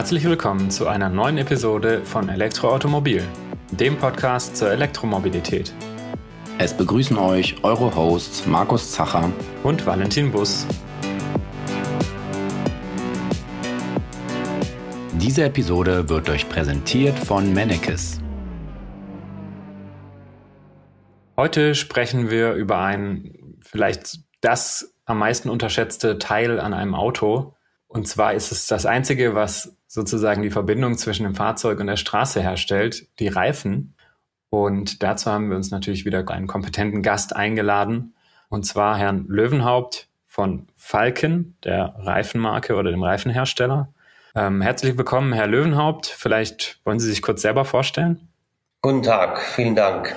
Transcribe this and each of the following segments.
Herzlich willkommen zu einer neuen Episode von Elektroautomobil, dem Podcast zur Elektromobilität. Es begrüßen euch eure Hosts Markus Zacher und Valentin Bus. Diese Episode wird euch präsentiert von Mennekes. Heute sprechen wir über ein vielleicht das am meisten unterschätzte Teil an einem Auto. Und zwar ist es das einzige, was sozusagen die Verbindung zwischen dem Fahrzeug und der Straße herstellt, die Reifen. Und dazu haben wir uns natürlich wieder einen kompetenten Gast eingeladen, und zwar Herrn Löwenhaupt von Falken, der Reifenmarke oder dem Reifenhersteller. Ähm, herzlich willkommen, Herr Löwenhaupt. Vielleicht wollen Sie sich kurz selber vorstellen? Guten Tag, vielen Dank.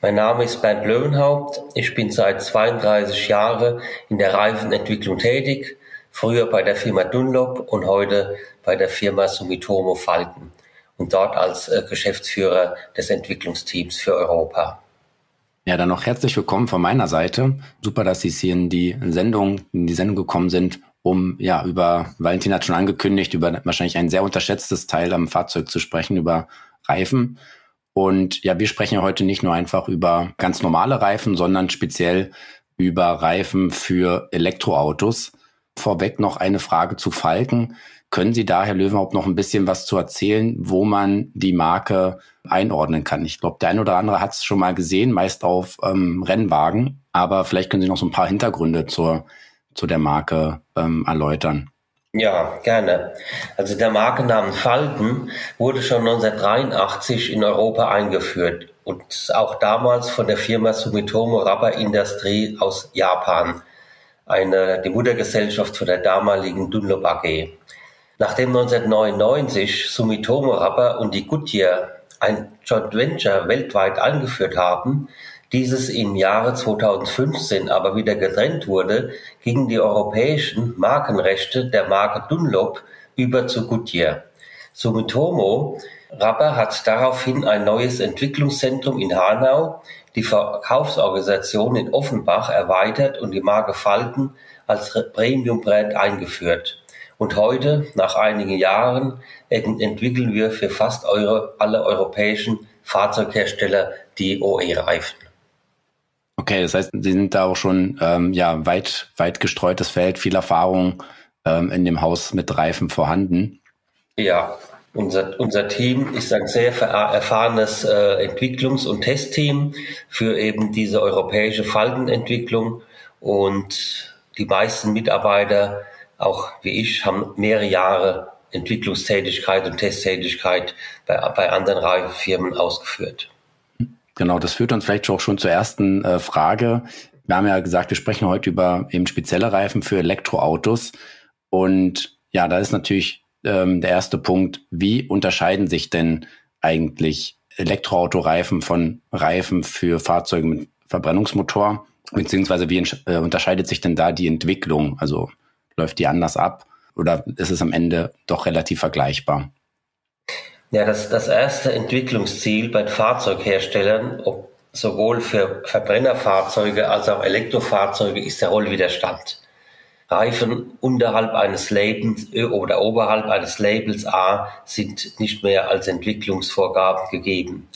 Mein Name ist Bernd Löwenhaupt. Ich bin seit 32 Jahren in der Reifenentwicklung tätig, früher bei der Firma Dunlop und heute bei der Firma Sumitomo Falken und dort als äh, Geschäftsführer des Entwicklungsteams für Europa. Ja, dann noch herzlich willkommen von meiner Seite. Super, dass Sie hier in die Sendung, in die Sendung gekommen sind, um ja über, Valentin hat schon angekündigt, über wahrscheinlich ein sehr unterschätztes Teil am Fahrzeug zu sprechen, über Reifen. Und ja, wir sprechen ja heute nicht nur einfach über ganz normale Reifen, sondern speziell über Reifen für Elektroautos. Vorweg noch eine Frage zu Falken. Können Sie da, Herr Löwenhaupt, noch ein bisschen was zu erzählen, wo man die Marke einordnen kann? Ich glaube, der eine oder andere hat es schon mal gesehen, meist auf ähm, Rennwagen. Aber vielleicht können Sie noch so ein paar Hintergründe zur, zu der Marke ähm, erläutern. Ja, gerne. Also der Markennamen Falken wurde schon 1983 in Europa eingeführt und auch damals von der Firma Sumitomo Rubber Industrie aus Japan, eine, die Muttergesellschaft von der damaligen Dunlop AG. Nachdem 1999 Sumitomo Rubber und die Goodyear ein Joint Venture weltweit eingeführt haben, dieses im Jahre 2015 aber wieder getrennt wurde, gingen die europäischen Markenrechte der Marke Dunlop über zu Goodyear. Sumitomo Rubber hat daraufhin ein neues Entwicklungszentrum in Hanau, die Verkaufsorganisation in Offenbach erweitert und die Marke Falken als Premium-Brand eingeführt. Und heute, nach einigen Jahren, entwickeln wir für fast eure, alle europäischen Fahrzeughersteller die OE-Reifen. Okay, das heißt, Sie sind da auch schon ähm, ja weit weit gestreutes Feld, viel Erfahrung ähm, in dem Haus mit Reifen vorhanden. Ja, unser, unser Team ist ein sehr erfahrenes äh, Entwicklungs- und Testteam für eben diese europäische Faltenentwicklung und die meisten Mitarbeiter, auch wie ich, haben mehrere Jahre Entwicklungstätigkeit und Testtätigkeit bei, bei anderen Reifenfirmen ausgeführt. Genau, das führt uns vielleicht auch schon zur ersten äh, Frage. Wir haben ja gesagt, wir sprechen heute über eben spezielle Reifen für Elektroautos. Und ja, da ist natürlich ähm, der erste Punkt, wie unterscheiden sich denn eigentlich Elektroautoreifen von Reifen für Fahrzeuge mit Verbrennungsmotor? Beziehungsweise wie äh, unterscheidet sich denn da die Entwicklung? Also läuft die anders ab oder ist es am Ende doch relativ vergleichbar? Ja, das, das erste Entwicklungsziel bei Fahrzeugherstellern, ob sowohl für Verbrennerfahrzeuge als auch Elektrofahrzeuge, ist der Rollwiderstand. Reifen unterhalb eines Labels oder oberhalb eines Labels A sind nicht mehr als Entwicklungsvorgaben gegeben.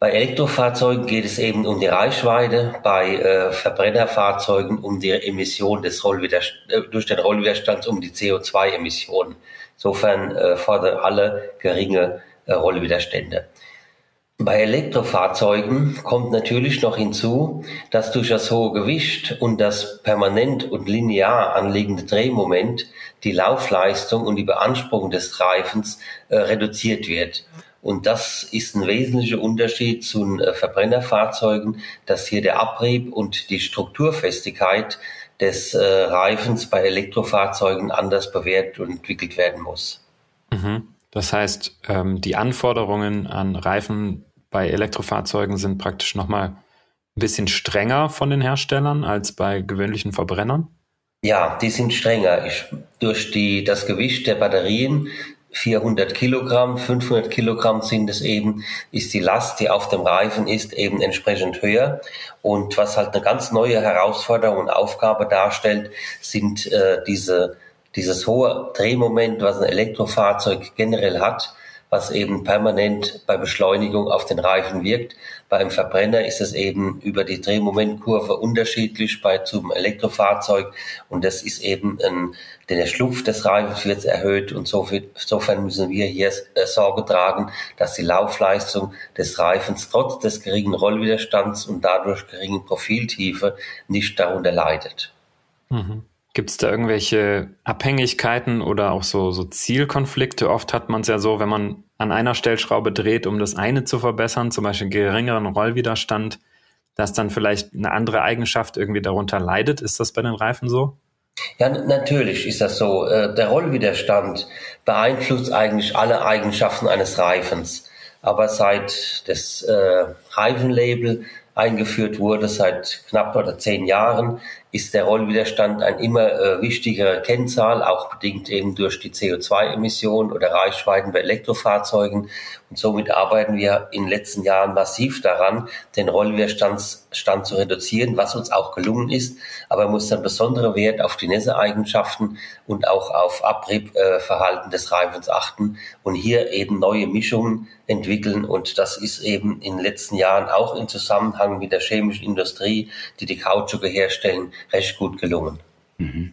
Bei Elektrofahrzeugen geht es eben um die Reichweite, bei äh, Verbrennerfahrzeugen um die Emission des Rollwiderst äh, durch den Rollwiderstand um die CO2-Emissionen. Insofern äh, fordern alle geringe äh, Rollwiderstände. Bei Elektrofahrzeugen kommt natürlich noch hinzu, dass durch das hohe Gewicht und das permanent und linear anliegende Drehmoment die Laufleistung und die Beanspruchung des Reifens äh, reduziert wird. Und das ist ein wesentlicher Unterschied zu äh, Verbrennerfahrzeugen, dass hier der Abrieb und die Strukturfestigkeit des äh, Reifens bei Elektrofahrzeugen anders bewertet und entwickelt werden muss. Mhm. Das heißt, ähm, die Anforderungen an Reifen bei Elektrofahrzeugen sind praktisch nochmal ein bisschen strenger von den Herstellern als bei gewöhnlichen Verbrennern? Ja, die sind strenger. Ich, durch die, das Gewicht der Batterien 400 Kilogramm, 500 Kilogramm sind es eben, ist die Last, die auf dem Reifen ist, eben entsprechend höher. Und was halt eine ganz neue Herausforderung und Aufgabe darstellt, sind äh, diese dieses hohe Drehmoment, was ein Elektrofahrzeug generell hat, was eben permanent bei Beschleunigung auf den Reifen wirkt. Bei einem Verbrenner ist es eben über die Drehmomentkurve unterschiedlich bei zum Elektrofahrzeug und das ist eben ein, der Schlupf des Reifens wird erhöht und insofern müssen wir hier äh, Sorge tragen, dass die Laufleistung des Reifens trotz des geringen Rollwiderstands und dadurch geringen Profiltiefe nicht darunter leidet. Mhm. Gibt es da irgendwelche Abhängigkeiten oder auch so, so Zielkonflikte? Oft hat man es ja so, wenn man an einer Stellschraube dreht, um das eine zu verbessern, zum Beispiel geringeren Rollwiderstand, dass dann vielleicht eine andere Eigenschaft irgendwie darunter leidet. Ist das bei den Reifen so? Ja, natürlich ist das so. Äh, der Rollwiderstand beeinflusst eigentlich alle Eigenschaften eines Reifens. Aber seit das äh, Reifenlabel eingeführt wurde, seit knapp oder zehn Jahren, ist der Rollwiderstand ein immer äh, wichtigerer Kennzahl, auch bedingt eben durch die CO2-Emissionen oder Reichweiten bei Elektrofahrzeugen. Und somit arbeiten wir in den letzten Jahren massiv daran, den Rollwiderstand zu reduzieren, was uns auch gelungen ist. Aber man muss dann besondere Wert auf die Nässe-Eigenschaften und auch auf Abriebverhalten des Reifens achten und hier eben neue Mischungen entwickeln. Und das ist eben in den letzten Jahren auch im Zusammenhang mit der chemischen Industrie, die die Kautschuke herstellen, recht gut gelungen. Mhm.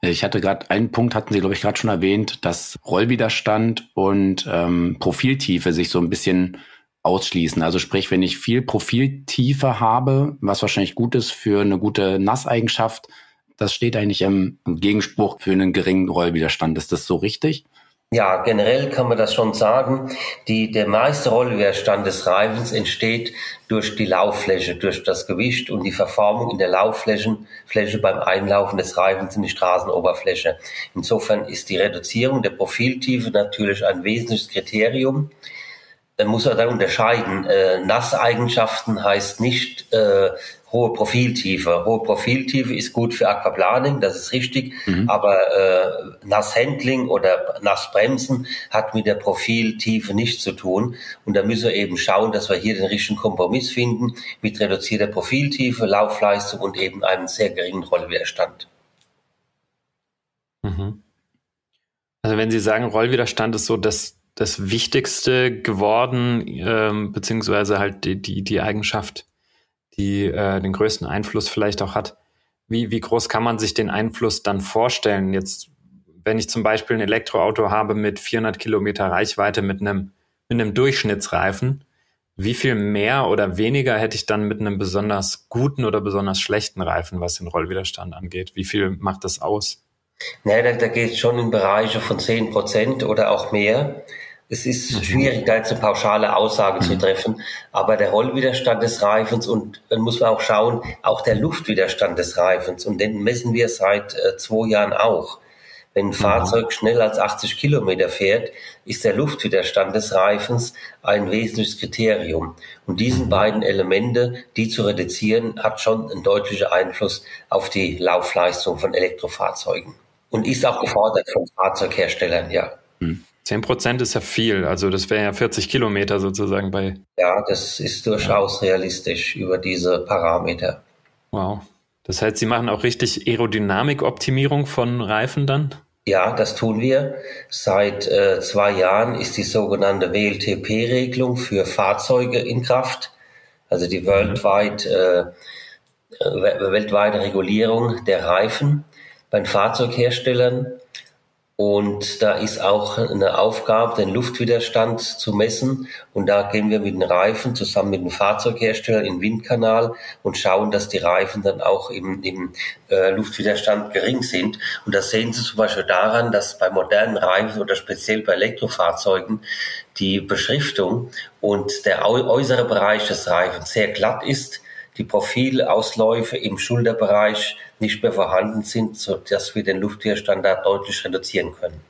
Ich hatte gerade einen Punkt, hatten Sie, glaube ich, gerade schon erwähnt, dass Rollwiderstand und ähm, Profiltiefe sich so ein bisschen ausschließen. Also sprich, wenn ich viel Profiltiefe habe, was wahrscheinlich gut ist für eine gute Nasseigenschaft, das steht eigentlich im Gegenspruch für einen geringen Rollwiderstand. Ist das so richtig? Ja, generell kann man das schon sagen. Die, der meiste Rollwiderstand des Reifens entsteht durch die Lauffläche, durch das Gewicht und die Verformung in der Lauffläche Fläche beim Einlaufen des Reifens in die Straßenoberfläche. Insofern ist die Reduzierung der Profiltiefe natürlich ein wesentliches Kriterium. Man muss man dann unterscheiden. Äh, Nasseigenschaften heißt nicht äh, hohe Profiltiefe. Hohe Profiltiefe ist gut für Aquaplaning, das ist richtig, mhm. aber äh, Nasshandling oder Nassbremsen hat mit der Profiltiefe nichts zu tun. Und da müssen wir eben schauen, dass wir hier den richtigen Kompromiss finden mit reduzierter Profiltiefe, Laufleistung und eben einem sehr geringen Rollwiderstand. Mhm. Also wenn Sie sagen, Rollwiderstand ist so das, das Wichtigste geworden, ähm, beziehungsweise halt die, die, die Eigenschaft, die äh, den größten Einfluss vielleicht auch hat. Wie, wie groß kann man sich den Einfluss dann vorstellen? Jetzt, wenn ich zum Beispiel ein Elektroauto habe mit 400 Kilometer Reichweite mit einem, mit einem Durchschnittsreifen, wie viel mehr oder weniger hätte ich dann mit einem besonders guten oder besonders schlechten Reifen, was den Rollwiderstand angeht? Wie viel macht das aus? Naja, da, da geht es schon in Bereiche von 10 Prozent oder auch mehr. Es ist mhm. schwierig, da jetzt eine pauschale Aussage zu mhm. treffen, aber der Rollwiderstand des Reifens und dann muss man auch schauen, auch der Luftwiderstand des Reifens und den messen wir seit äh, zwei Jahren auch. Wenn ein mhm. Fahrzeug schneller als 80 Kilometer fährt, ist der Luftwiderstand des Reifens ein wesentliches Kriterium. Und diesen beiden Elemente, die zu reduzieren, hat schon einen deutlichen Einfluss auf die Laufleistung von Elektrofahrzeugen. Und ist auch gefordert von Fahrzeugherstellern, ja. 10 Prozent ist ja viel, also das wäre ja 40 Kilometer sozusagen bei. Ja, das ist durchaus ja. realistisch über diese Parameter. Wow. Das heißt, Sie machen auch richtig Aerodynamikoptimierung von Reifen dann? Ja, das tun wir. Seit äh, zwei Jahren ist die sogenannte WLTP-Regelung für Fahrzeuge in Kraft, also die mhm. weltweit, äh, weltweite Regulierung der Reifen bei Fahrzeugherstellern. Und da ist auch eine Aufgabe, den Luftwiderstand zu messen. Und da gehen wir mit den Reifen zusammen mit dem Fahrzeughersteller in den Windkanal und schauen, dass die Reifen dann auch im, im äh, Luftwiderstand gering sind. Und das sehen Sie zum Beispiel daran, dass bei modernen Reifen oder speziell bei Elektrofahrzeugen die Beschriftung und der äußere Bereich des Reifens sehr glatt ist die Profilausläufe im Schulterbereich nicht mehr vorhanden sind, sodass wir den Luftwiderstand deutlich reduzieren können.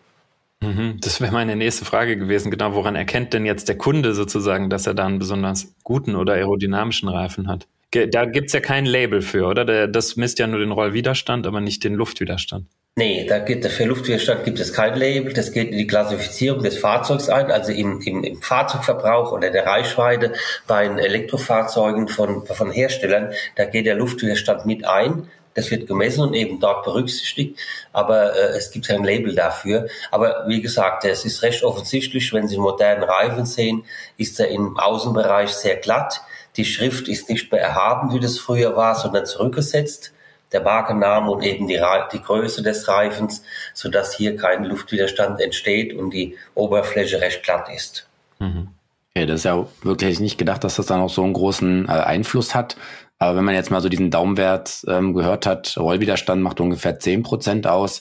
Mhm, das wäre meine nächste Frage gewesen. Genau, woran erkennt denn jetzt der Kunde sozusagen, dass er da einen besonders guten oder aerodynamischen Reifen hat? Da gibt es ja kein Label für, oder? Das misst ja nur den Rollwiderstand, aber nicht den Luftwiderstand. Nee, da gibt, für Luftwiderstand gibt es kein Label. Das geht in die Klassifizierung des Fahrzeugs ein, also im, im, im Fahrzeugverbrauch oder der Reichweite bei den Elektrofahrzeugen von, von Herstellern. Da geht der Luftwiderstand mit ein. Das wird gemessen und eben dort berücksichtigt, aber äh, es gibt kein Label dafür. Aber wie gesagt, es ist recht offensichtlich, wenn Sie modernen Reifen sehen, ist er im Außenbereich sehr glatt. Die Schrift ist nicht mehr erhaben, wie das früher war, sondern zurückgesetzt der Markenname und eben die, die Größe des Reifens, sodass hier kein Luftwiderstand entsteht und die Oberfläche recht glatt ist. Mhm. Okay, das ist ja wirklich nicht gedacht, dass das dann auch so einen großen äh, Einfluss hat. Aber wenn man jetzt mal so diesen Daumenwert ähm, gehört hat, Rollwiderstand macht ungefähr zehn Prozent aus.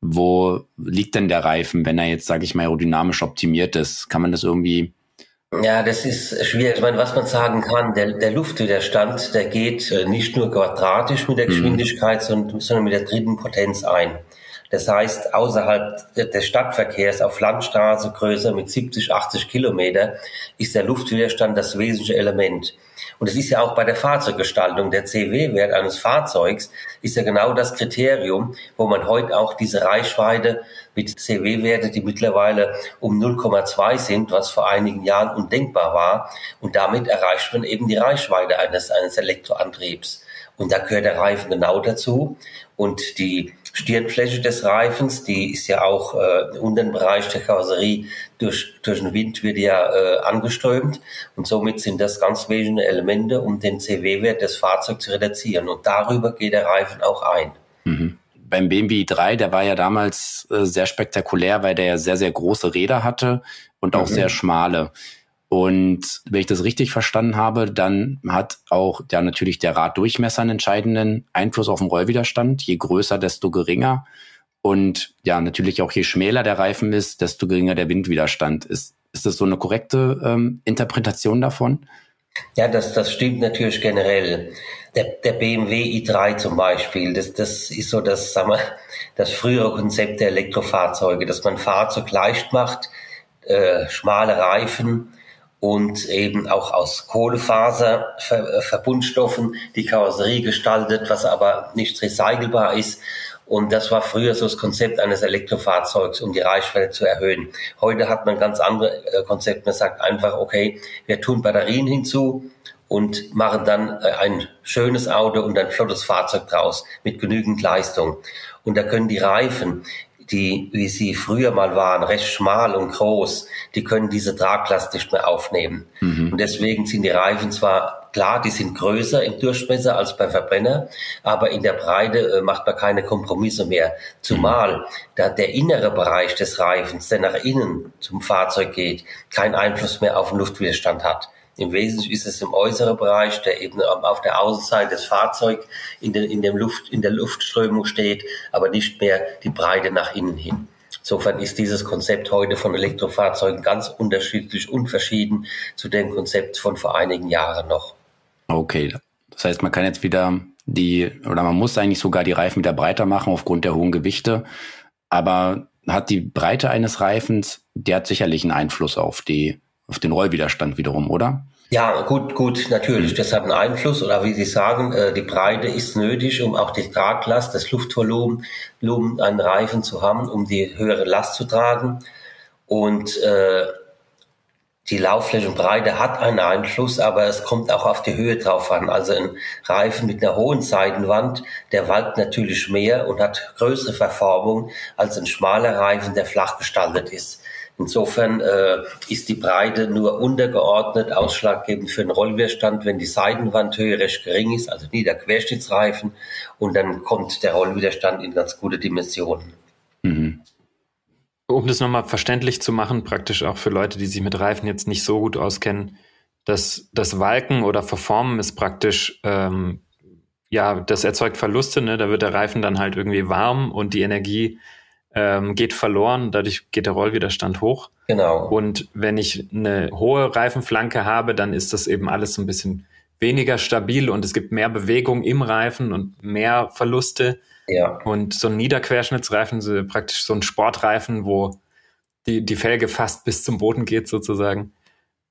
Wo liegt denn der Reifen, wenn er jetzt, sage ich mal, aerodynamisch optimiert ist? Kann man das irgendwie ja, das ist schwierig. Ich meine, was man sagen kann, der, der Luftwiderstand, der geht äh, nicht nur quadratisch mit der mhm. Geschwindigkeit, sondern, sondern mit der dritten Potenz ein. Das heißt, außerhalb des Stadtverkehrs auf Landstraße größer mit 70, 80 Kilometer ist der Luftwiderstand das wesentliche Element. Und es ist ja auch bei der Fahrzeuggestaltung. Der CW-Wert eines Fahrzeugs ist ja genau das Kriterium, wo man heute auch diese Reichweite mit CW-Werte, die mittlerweile um 0,2 sind, was vor einigen Jahren undenkbar war. Und damit erreicht man eben die Reichweite eines, eines Elektroantriebs. Und da gehört der Reifen genau dazu. Und die Stirnfläche des Reifens, die ist ja auch äh, unter dem Bereich der Karosserie durch, durch den Wind wird ja äh, angeströmt. Und somit sind das ganz wesentliche Elemente, um den CW-Wert des Fahrzeugs zu reduzieren. Und darüber geht der Reifen auch ein. Mhm. Beim BMW i3, der war ja damals äh, sehr spektakulär, weil der ja sehr, sehr große Räder hatte und auch mhm. sehr schmale. Und wenn ich das richtig verstanden habe, dann hat auch ja natürlich der Raddurchmesser einen entscheidenden Einfluss auf den Rollwiderstand. Je größer, desto geringer. Und ja, natürlich auch je schmäler der Reifen ist, desto geringer der Windwiderstand ist. Ist das so eine korrekte ähm, Interpretation davon? Ja, das, das stimmt natürlich generell. Der, der BMW i3 zum Beispiel, das, das ist so das, sagen wir, das frühere Konzept der Elektrofahrzeuge, dass man Fahrzeug leicht macht, äh, schmale Reifen, und eben auch aus Kohlefaser äh, die Karosserie gestaltet, was aber nicht recycelbar ist. Und das war früher so das Konzept eines Elektrofahrzeugs, um die Reichweite zu erhöhen. Heute hat man ganz andere äh, Konzepte. Man sagt einfach, okay, wir tun Batterien hinzu und machen dann äh, ein schönes Auto und ein flottes Fahrzeug draus mit genügend Leistung. Und da können die Reifen, die, wie sie früher mal waren, recht schmal und groß, die können diese Traglast nicht mehr aufnehmen. Mhm. Und deswegen sind die Reifen zwar klar, die sind größer im Durchmesser als bei Verbrenner, aber in der Breite äh, macht man keine Kompromisse mehr. Zumal mhm. da der innere Bereich des Reifens, der nach innen zum Fahrzeug geht, keinen Einfluss mehr auf den Luftwiderstand hat. Im Wesentlichen ist es im äußeren Bereich, der eben auf der Außenseite des Fahrzeugs in, in, Luft, in der Luftströmung steht, aber nicht mehr die Breite nach innen hin. Insofern ist dieses Konzept heute von Elektrofahrzeugen ganz unterschiedlich und verschieden zu dem Konzept von vor einigen Jahren noch. Okay, das heißt, man kann jetzt wieder die, oder man muss eigentlich sogar die Reifen wieder breiter machen aufgrund der hohen Gewichte. Aber hat die Breite eines Reifens, der hat sicherlich einen Einfluss auf die auf den Rollwiderstand wiederum, oder? Ja, gut, gut, natürlich. Das hat einen Einfluss. Oder wie Sie sagen, äh, die Breite ist nötig, um auch die Traglast, das Luftvolumen einen Reifen zu haben, um die höhere Last zu tragen. Und äh, die Laufflächenbreite hat einen Einfluss, aber es kommt auch auf die Höhe drauf an. Also ein Reifen mit einer hohen Seitenwand, der walkt natürlich mehr und hat größere Verformung als ein schmaler Reifen, der flach gestaltet ist. Insofern äh, ist die Breite nur untergeordnet ausschlaggebend für den Rollwiderstand, wenn die Seitenwandhöhe recht gering ist, also Niederquerschnittsreifen, und dann kommt der Rollwiderstand in ganz gute Dimensionen. Mhm. Um das nochmal verständlich zu machen, praktisch auch für Leute, die sich mit Reifen jetzt nicht so gut auskennen, dass das Walken oder Verformen ist praktisch, ähm, ja, das erzeugt Verluste, ne? da wird der Reifen dann halt irgendwie warm und die Energie ähm, geht verloren, dadurch geht der Rollwiderstand hoch. Genau. Und wenn ich eine hohe Reifenflanke habe, dann ist das eben alles so ein bisschen weniger stabil und es gibt mehr Bewegung im Reifen und mehr Verluste. Ja. Und so ein Niederquerschnittsreifen, so praktisch so ein Sportreifen, wo die, die Felge fast bis zum Boden geht sozusagen,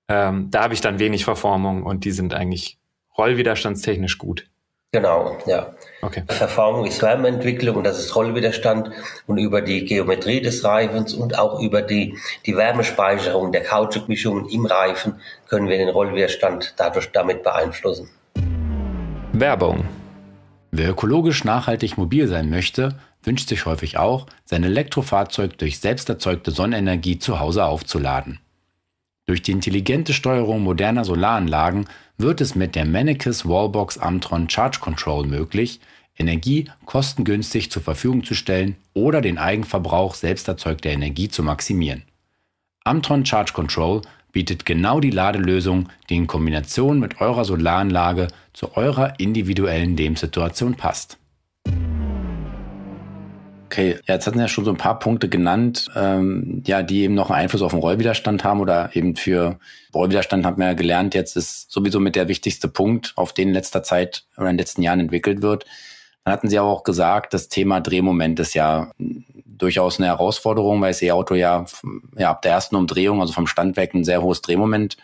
ähm, da habe ich dann wenig Verformung und die sind eigentlich rollwiderstandstechnisch gut. Genau, ja. Okay. Verformung ist Wärmeentwicklung und das ist Rollwiderstand und über die Geometrie des Reifens und auch über die, die Wärmespeicherung der Kautschukmischungen im Reifen können wir den Rollwiderstand dadurch damit beeinflussen. Werbung Wer ökologisch nachhaltig mobil sein möchte, wünscht sich häufig auch, sein Elektrofahrzeug durch selbst erzeugte Sonnenenergie zu Hause aufzuladen. Durch die intelligente Steuerung moderner Solaranlagen wird es mit der Mennekes Wallbox Amtron Charge Control möglich, Energie kostengünstig zur Verfügung zu stellen oder den Eigenverbrauch selbst erzeugter Energie zu maximieren. Amtron Charge Control bietet genau die Ladelösung, die in Kombination mit eurer Solaranlage zu eurer individuellen Lebenssituation passt. Okay, jetzt hatten wir ja schon so ein paar Punkte genannt, ähm, ja, die eben noch einen Einfluss auf den Rollwiderstand haben oder eben für Rollwiderstand haben wir ja gelernt, jetzt ist sowieso mit der wichtigste Punkt, auf den in letzter Zeit oder in den letzten Jahren entwickelt wird. Dann hatten Sie auch gesagt, das Thema Drehmoment ist ja durchaus eine Herausforderung, weil das E-Auto ja, ja ab der ersten Umdrehung, also vom Stand weg, ein sehr hohes Drehmoment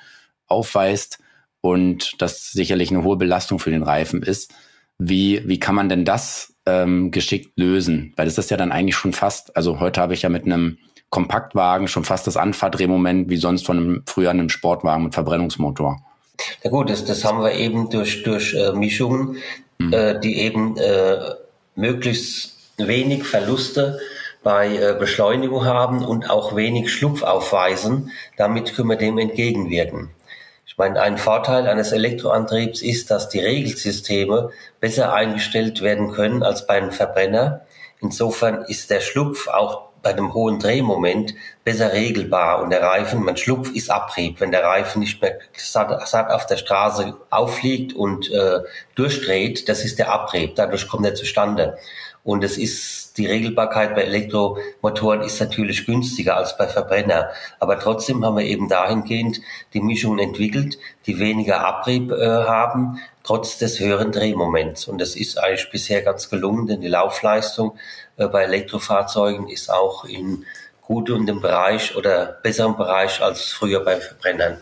aufweist und das sicherlich eine hohe Belastung für den Reifen ist. Wie, wie kann man denn das ähm, geschickt lösen? Weil das ist ja dann eigentlich schon fast, also heute habe ich ja mit einem Kompaktwagen schon fast das Anfahrdrehmoment wie sonst von einem, früher einem Sportwagen mit Verbrennungsmotor. Na gut, das, das haben wir eben durch, durch äh, Mischungen, mhm. äh, die eben äh, möglichst wenig Verluste bei äh, Beschleunigung haben und auch wenig Schlupf aufweisen. Damit können wir dem entgegenwirken. Meine, ein Vorteil eines Elektroantriebs ist, dass die Regelsysteme besser eingestellt werden können als bei einem Verbrenner. Insofern ist der Schlupf auch bei einem hohen Drehmoment besser regelbar und der Reifen, mein Schlupf ist Abrieb. Wenn der Reifen nicht mehr satt, satt auf der Straße auffliegt und äh, durchdreht, das ist der Abrieb. Dadurch kommt er zustande. Und es ist, die Regelbarkeit bei Elektromotoren ist natürlich günstiger als bei Verbrenner. Aber trotzdem haben wir eben dahingehend die Mischungen entwickelt, die weniger Abrieb äh, haben, trotz des höheren Drehmoments. Und das ist eigentlich bisher ganz gelungen, denn die Laufleistung äh, bei Elektrofahrzeugen ist auch in gutem Bereich oder besserem Bereich als früher bei Verbrennern.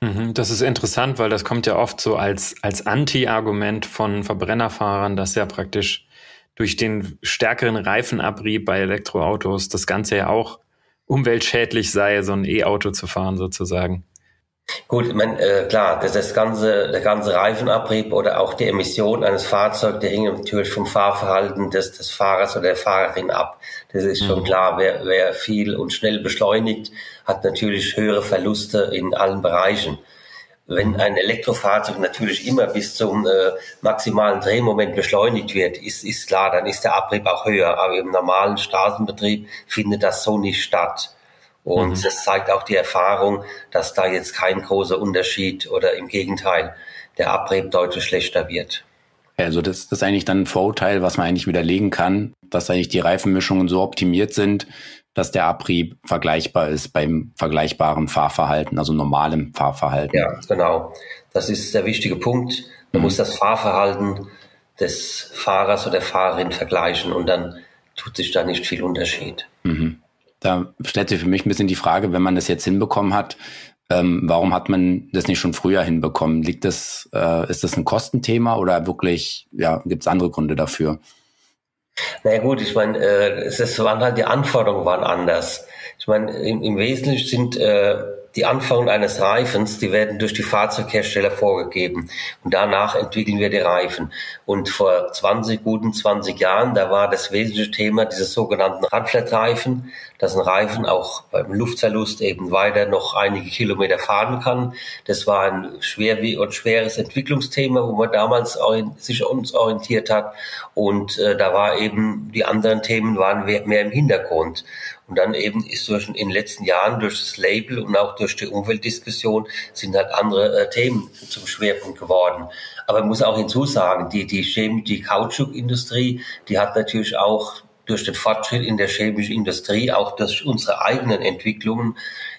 Mhm, das ist interessant, weil das kommt ja oft so als, als Anti-Argument von Verbrennerfahrern, dass ja praktisch durch den stärkeren Reifenabrieb bei Elektroautos das Ganze ja auch umweltschädlich sei, so ein E-Auto zu fahren sozusagen. Gut, meine, äh, klar, das, das ganze, der ganze Reifenabrieb oder auch die Emission eines Fahrzeugs, der hängt natürlich vom Fahrverhalten des, des Fahrers oder der Fahrerin ab. Das ist schon mhm. klar. Wer, wer viel und schnell beschleunigt, hat natürlich höhere Verluste in allen Bereichen. Wenn ein Elektrofahrzeug natürlich immer bis zum äh, maximalen Drehmoment beschleunigt wird, ist, ist klar, dann ist der Abrieb auch höher. Aber im normalen Straßenbetrieb findet das so nicht statt. Und mhm. das zeigt auch die Erfahrung, dass da jetzt kein großer Unterschied oder im Gegenteil der Abrieb deutlich schlechter wird. Also das, das ist eigentlich dann ein Vorurteil, was man eigentlich widerlegen kann, dass eigentlich die Reifenmischungen so optimiert sind, dass der Abrieb vergleichbar ist beim vergleichbaren Fahrverhalten, also normalem Fahrverhalten. Ja, genau. Das ist der wichtige Punkt. Man mhm. muss das Fahrverhalten des Fahrers oder der Fahrerin vergleichen und dann tut sich da nicht viel Unterschied. Mhm. Da stellt sich für mich ein bisschen die Frage, wenn man das jetzt hinbekommen hat, ähm, warum hat man das nicht schon früher hinbekommen? Liegt das, äh, ist das ein Kostenthema oder wirklich, ja, gibt es andere Gründe dafür? Na gut, ich meine, äh, es waren halt die Anforderungen waren anders. Ich meine, im, im Wesentlichen sind äh, die Anforderungen eines Reifens, die werden durch die Fahrzeughersteller vorgegeben. Und danach entwickeln wir die Reifen. Und vor 20, guten 20 Jahren, da war das wesentliche Thema diese sogenannten Radflat-Reifen, dass ein Reifen auch beim Luftverlust eben weiter noch einige Kilometer fahren kann. Das war ein schwer und schweres Entwicklungsthema, wo man damals sich uns orientiert hat. Und äh, da war eben, die anderen Themen waren mehr im Hintergrund. Und dann eben ist durch in den letzten Jahren durch das Label und auch durch die Umweltdiskussion sind halt andere äh, Themen zum Schwerpunkt geworden. Aber ich muss auch hinzusagen, die, die, Chem die Kautschukindustrie, die hat natürlich auch durch den Fortschritt in der chemischen Industrie, auch durch unsere eigenen Entwicklungen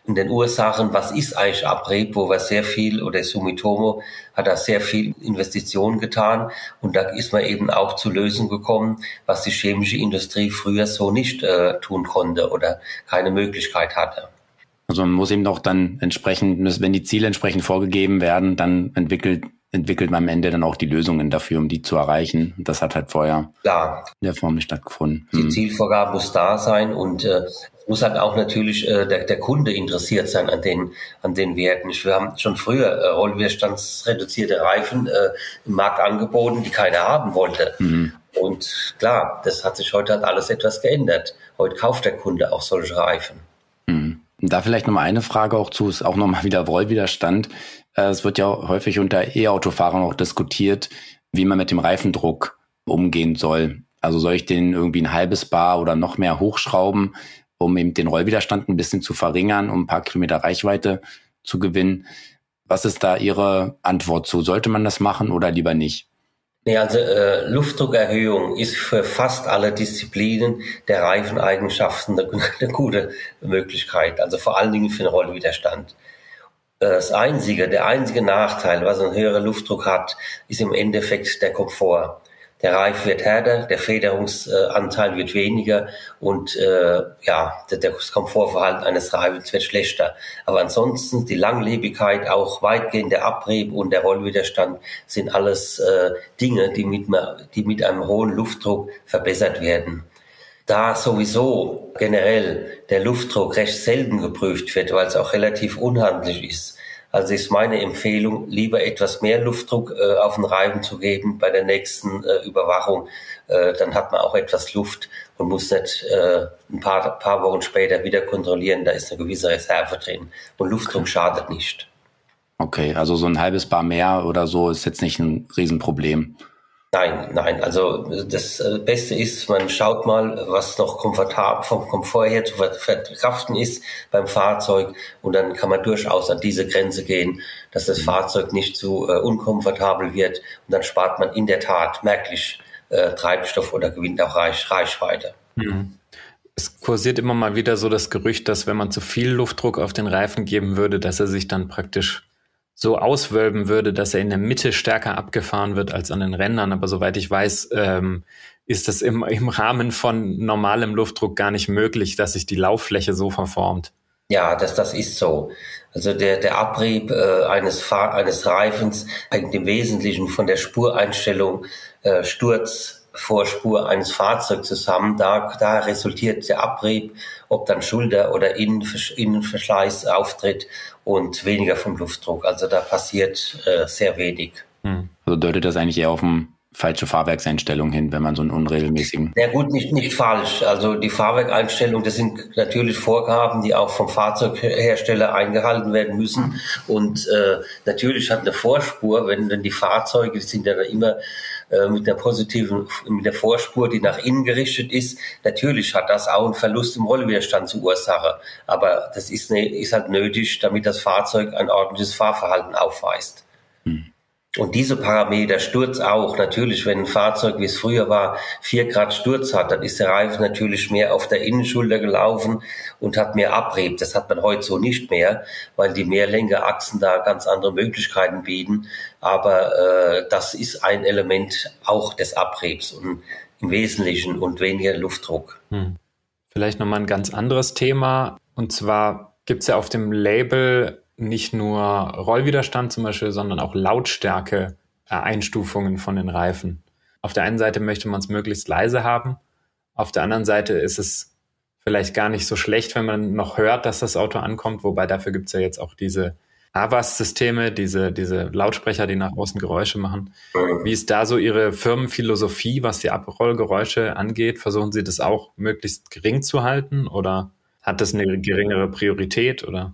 in den Ursachen, was ist eigentlich Abrieb, wo wir sehr viel, oder Sumitomo hat da sehr viel Investitionen getan und da ist man eben auch zu Lösungen gekommen, was die chemische Industrie früher so nicht äh, tun konnte oder keine Möglichkeit hatte. Also man muss eben doch dann entsprechend, wenn die Ziele entsprechend vorgegeben werden, dann entwickelt entwickelt man am Ende dann auch die Lösungen dafür, um die zu erreichen. Das hat halt vorher Klar. in der Form nicht stattgefunden. Die hm. Zielvorgabe muss da sein und äh, muss halt auch natürlich äh, der, der Kunde interessiert sein an den, an den Werten. Wir haben schon früher äh, rollwiderstandsreduzierte Reifen äh, im Markt angeboten, die keiner haben wollte. Mhm. Und klar, das hat sich heute hat alles etwas geändert. Heute kauft der Kunde auch solche Reifen. Mhm. Da vielleicht nochmal eine Frage auch zu, ist auch nochmal wieder Rollwiderstand. Äh, es wird ja häufig unter E-Autofahrern auch diskutiert, wie man mit dem Reifendruck umgehen soll. Also soll ich den irgendwie ein halbes Bar oder noch mehr hochschrauben, um eben den Rollwiderstand ein bisschen zu verringern, um ein paar Kilometer Reichweite zu gewinnen? Was ist da Ihre Antwort zu? Sollte man das machen oder lieber nicht? Nee, also äh, Luftdruckerhöhung ist für fast alle Disziplinen der Reifeneigenschaften eine, eine gute Möglichkeit, also vor allen Dingen für den Rollwiderstand. Das einzige, der einzige Nachteil, was ein höherer Luftdruck hat, ist im Endeffekt der Komfort. Der Reif wird härter, der Federungsanteil wird weniger und äh, ja, das Komfortverhalten eines Reifens wird schlechter. Aber ansonsten die Langlebigkeit, auch weitgehend der Abrieb und der Rollwiderstand sind alles äh, Dinge, die mit, die mit einem hohen Luftdruck verbessert werden. Da sowieso generell der Luftdruck recht selten geprüft wird, weil es auch relativ unhandlich ist, also ist meine Empfehlung, lieber etwas mehr Luftdruck äh, auf den Reifen zu geben bei der nächsten äh, Überwachung. Äh, dann hat man auch etwas Luft und muss nicht äh, ein paar, paar Wochen später wieder kontrollieren, da ist eine gewisse Reserve drin. Und Luftdruck schadet nicht. Okay, also so ein halbes Bar mehr oder so ist jetzt nicht ein Riesenproblem. Nein, nein. Also das äh, Beste ist, man schaut mal, was noch komfortabel vom Komfort her zu verkraften ist beim Fahrzeug und dann kann man durchaus an diese Grenze gehen, dass das mhm. Fahrzeug nicht zu äh, unkomfortabel wird und dann spart man in der Tat merklich äh, Treibstoff oder gewinnt auch Reich, Reichweite. Mhm. Es kursiert immer mal wieder so das Gerücht, dass wenn man zu viel Luftdruck auf den Reifen geben würde, dass er sich dann praktisch so auswölben würde, dass er in der Mitte stärker abgefahren wird als an den Rändern. Aber soweit ich weiß, ähm, ist das im, im Rahmen von normalem Luftdruck gar nicht möglich, dass sich die Lauffläche so verformt. Ja, das, das ist so. Also der, der Abrieb äh, eines, Fahr eines Reifens hängt im Wesentlichen von der Spureinstellung äh, Sturz, Vorspur eines Fahrzeugs zusammen. Da, da resultiert der Abrieb, ob dann Schulter- oder Innenverschleiß auftritt und weniger vom Luftdruck. Also da passiert äh, sehr wenig. Hm. Also deutet das eigentlich eher auf eine falsche Fahrwerkseinstellung hin, wenn man so einen unregelmäßigen. Ja gut, nicht, nicht falsch. Also die Fahrwerkeinstellung, das sind natürlich Vorgaben, die auch vom Fahrzeughersteller eingehalten werden müssen. Und äh, natürlich hat eine Vorspur, wenn, wenn die Fahrzeuge, die sind ja immer äh, mit der positiven, mit der Vorspur, die nach innen gerichtet ist. Natürlich hat das auch einen Verlust im Rollwiderstand zur Ursache. Aber das ist, ne, ist halt nötig, damit das Fahrzeug ein ordentliches Fahrverhalten aufweist. Hm. Und diese Parameter, Sturz auch, natürlich, wenn ein Fahrzeug, wie es früher war, vier Grad Sturz hat, dann ist der Reifen natürlich mehr auf der Innenschulter gelaufen und hat mehr Abrieb. Das hat man heute so nicht mehr, weil die Mehrlenkerachsen da ganz andere Möglichkeiten bieten. Aber äh, das ist ein Element auch des Abriebs und im Wesentlichen und weniger Luftdruck. Hm. Vielleicht nochmal ein ganz anderes Thema. Und zwar gibt es ja auf dem Label nicht nur Rollwiderstand zum Beispiel, sondern auch Lautstärke Einstufungen von den Reifen. Auf der einen Seite möchte man es möglichst leise haben, auf der anderen Seite ist es vielleicht gar nicht so schlecht, wenn man noch hört, dass das Auto ankommt, wobei dafür gibt es ja jetzt auch diese AVAS-Systeme, diese, diese Lautsprecher, die nach außen Geräusche machen. Wie ist da so Ihre Firmenphilosophie, was die Abrollgeräusche angeht? Versuchen Sie das auch möglichst gering zu halten oder hat das eine geringere Priorität oder?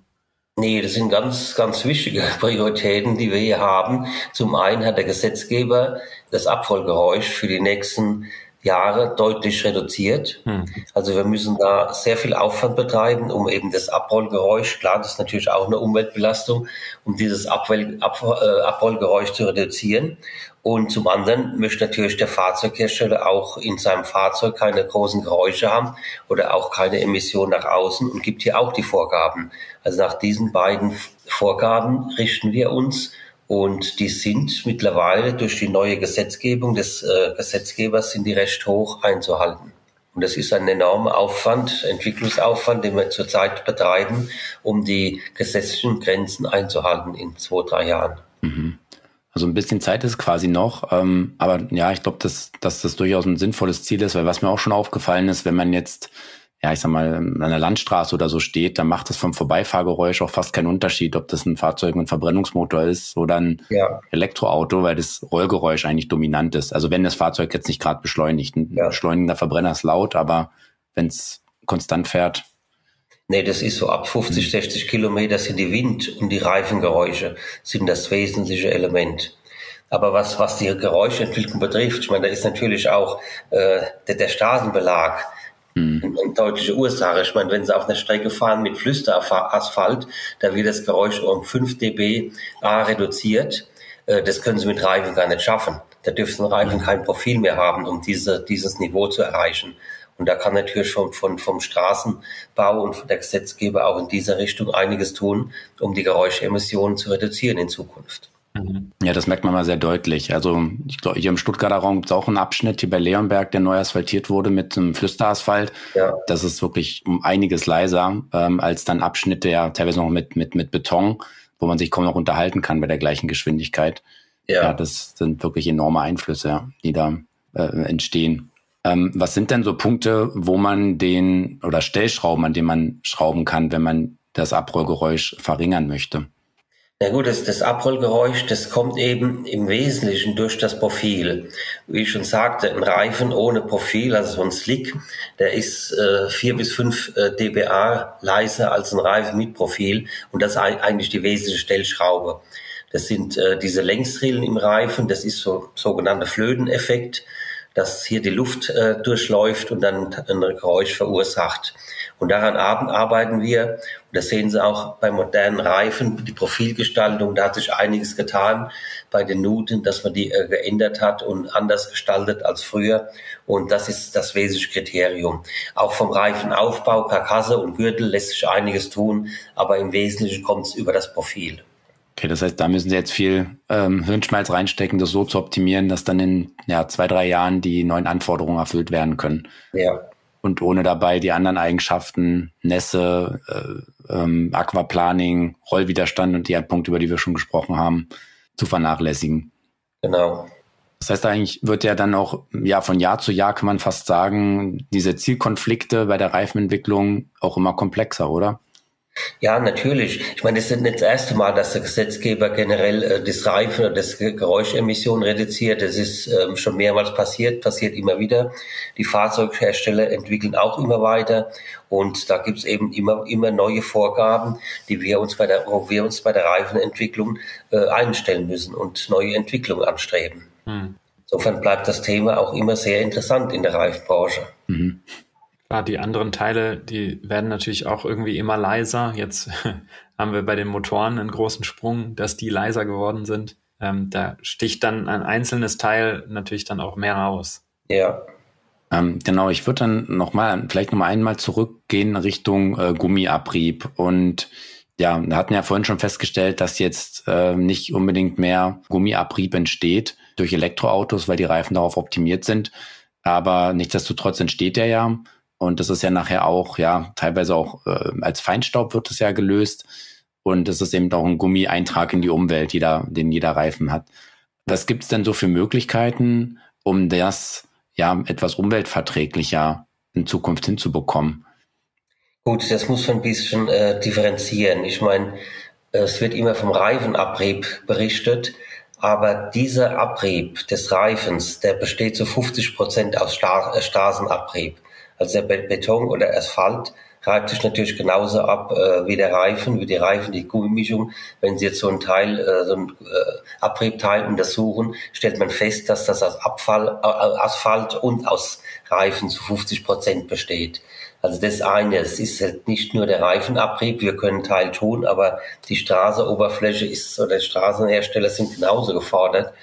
Nee, das sind ganz, ganz wichtige Prioritäten, die wir hier haben. Zum einen hat der Gesetzgeber das Abfallgeräusch für die nächsten Jahre deutlich reduziert. Hm. Also wir müssen da sehr viel Aufwand betreiben, um eben das Abrollgeräusch, klar, das ist natürlich auch eine Umweltbelastung, um dieses Abroll, Ab, äh, Abrollgeräusch zu reduzieren. Und zum anderen möchte natürlich der Fahrzeughersteller auch in seinem Fahrzeug keine großen Geräusche haben oder auch keine Emission nach außen und gibt hier auch die Vorgaben. Also nach diesen beiden Vorgaben richten wir uns und die sind mittlerweile durch die neue Gesetzgebung des äh, Gesetzgebers sind die recht hoch einzuhalten. Und das ist ein enormer Aufwand, Entwicklungsaufwand, den wir zurzeit betreiben, um die gesetzlichen Grenzen einzuhalten in zwei, drei Jahren. Mhm. Also ein bisschen Zeit ist quasi noch, ähm, aber ja, ich glaube, dass, dass das durchaus ein sinnvolles Ziel ist, weil was mir auch schon aufgefallen ist, wenn man jetzt ja, ich sag mal, an einer Landstraße oder so steht, dann macht es vom Vorbeifahrgeräusch auch fast keinen Unterschied, ob das ein Fahrzeug mit Verbrennungsmotor ist oder ein ja. Elektroauto, weil das Rollgeräusch eigentlich dominant ist. Also wenn das Fahrzeug jetzt nicht gerade beschleunigt. Ein ja. beschleunigender Verbrenner ist laut, aber wenn es konstant fährt. Nee, das ist so ab 50, 60 hm. Kilometer sind die Wind- und die Reifengeräusche sind das wesentliche Element. Aber was, was die Geräuschentwicklung betrifft, ich meine, da ist natürlich auch äh, der, der Straßenbelag Mhm. Eine deutliche Ursache. Ich meine, wenn Sie auf einer Strecke fahren mit Flüsterasphalt, da wird das Geräusch um 5 dB A reduziert. Äh, das können Sie mit Reifen gar nicht schaffen. Da dürften Reifen mhm. kein Profil mehr haben, um diese, dieses Niveau zu erreichen. Und da kann natürlich von, von, vom Straßenbau und von der Gesetzgeber auch in dieser Richtung einiges tun, um die Geräuschemissionen zu reduzieren in Zukunft. Mhm. Ja, das merkt man mal sehr deutlich. Also ich glaube, hier im Stuttgarter Raum gibt es auch einen Abschnitt hier bei Leonberg, der neu asphaltiert wurde mit einem Flüsterasphalt. Ja. Das ist wirklich um einiges leiser ähm, als dann Abschnitte ja teilweise noch mit, mit, mit Beton, wo man sich kaum noch unterhalten kann bei der gleichen Geschwindigkeit. Ja, ja das sind wirklich enorme Einflüsse, die da äh, entstehen. Ähm, was sind denn so Punkte, wo man den oder Stellschrauben, an denen man schrauben kann, wenn man das Abrollgeräusch verringern möchte? Na gut, das, das Abrollgeräusch, das kommt eben im Wesentlichen durch das Profil. Wie ich schon sagte, ein Reifen ohne Profil, also so ein Slick, der ist äh, vier bis fünf äh, dBA leiser als ein Reifen mit Profil und das ist eigentlich die wesentliche Stellschraube. Das sind äh, diese Längsrillen im Reifen, das ist so sogenannter Flöteneffekt, dass hier die Luft äh, durchläuft und dann ein Geräusch verursacht. Und daran arbeiten wir. Und das sehen Sie auch bei modernen Reifen, die Profilgestaltung, da hat sich einiges getan bei den Nuten, dass man die äh, geändert hat und anders gestaltet als früher. Und das ist das wesentliche Kriterium. Auch vom Reifenaufbau, Karkasse und Gürtel lässt sich einiges tun, aber im Wesentlichen kommt es über das Profil. Okay, das heißt, da müssen Sie jetzt viel ähm, Hirnschmalz reinstecken, das so zu optimieren, dass dann in ja, zwei, drei Jahren die neuen Anforderungen erfüllt werden können. Ja und ohne dabei die anderen Eigenschaften, Nässe, äh, ähm, Aquaplaning, Rollwiderstand und die Punkte, über die wir schon gesprochen haben, zu vernachlässigen. Genau. Das heißt, eigentlich wird ja dann auch, ja, von Jahr zu Jahr kann man fast sagen, diese Zielkonflikte bei der Reifenentwicklung auch immer komplexer, oder? Ja, natürlich. Ich meine, es ist nicht das erste Mal, dass der Gesetzgeber generell äh, das Reifen oder das Geräuschemissionen reduziert. Das ist ähm, schon mehrmals passiert, passiert immer wieder. Die Fahrzeughersteller entwickeln auch immer weiter und da gibt es eben immer, immer neue Vorgaben, die wir uns bei der, wo wir uns bei der Reifenentwicklung äh, einstellen müssen und neue Entwicklungen anstreben. Hm. Insofern bleibt das Thema auch immer sehr interessant in der Reifenbranche. Mhm. Klar, die anderen Teile, die werden natürlich auch irgendwie immer leiser. Jetzt haben wir bei den Motoren einen großen Sprung, dass die leiser geworden sind. Ähm, da sticht dann ein einzelnes Teil natürlich dann auch mehr raus. Ja. Ähm, genau, ich würde dann noch mal, vielleicht noch mal einmal zurückgehen Richtung äh, Gummiabrieb. Und ja, wir hatten ja vorhin schon festgestellt, dass jetzt äh, nicht unbedingt mehr Gummiabrieb entsteht durch Elektroautos, weil die Reifen darauf optimiert sind. Aber nichtsdestotrotz entsteht der ja. Und das ist ja nachher auch, ja, teilweise auch äh, als Feinstaub wird es ja gelöst. Und es ist eben auch ein Gummieintrag in die Umwelt, jeder, den jeder Reifen hat. Was gibt's denn so für Möglichkeiten, um das ja etwas umweltverträglicher in Zukunft hinzubekommen? Gut, das muss man ein bisschen äh, differenzieren. Ich meine, es wird immer vom Reifenabrieb berichtet, aber dieser Abrieb des Reifens, der besteht zu 50 Prozent aus Stra äh, Straßenabrieb. Also der Beton oder Asphalt reibt sich natürlich genauso ab äh, wie der Reifen, wie die Reifen, die Gummimischung. Wenn Sie jetzt so ein Teil, äh, so ein äh, Abriebteil untersuchen, stellt man fest, dass das aus Abfall, äh, Asphalt und aus Reifen zu 50 Prozent besteht. Also das eine, es ist halt nicht nur der Reifenabrieb, wir können Teil tun, aber die Straßenoberfläche ist oder Straßenhersteller sind genauso gefordert.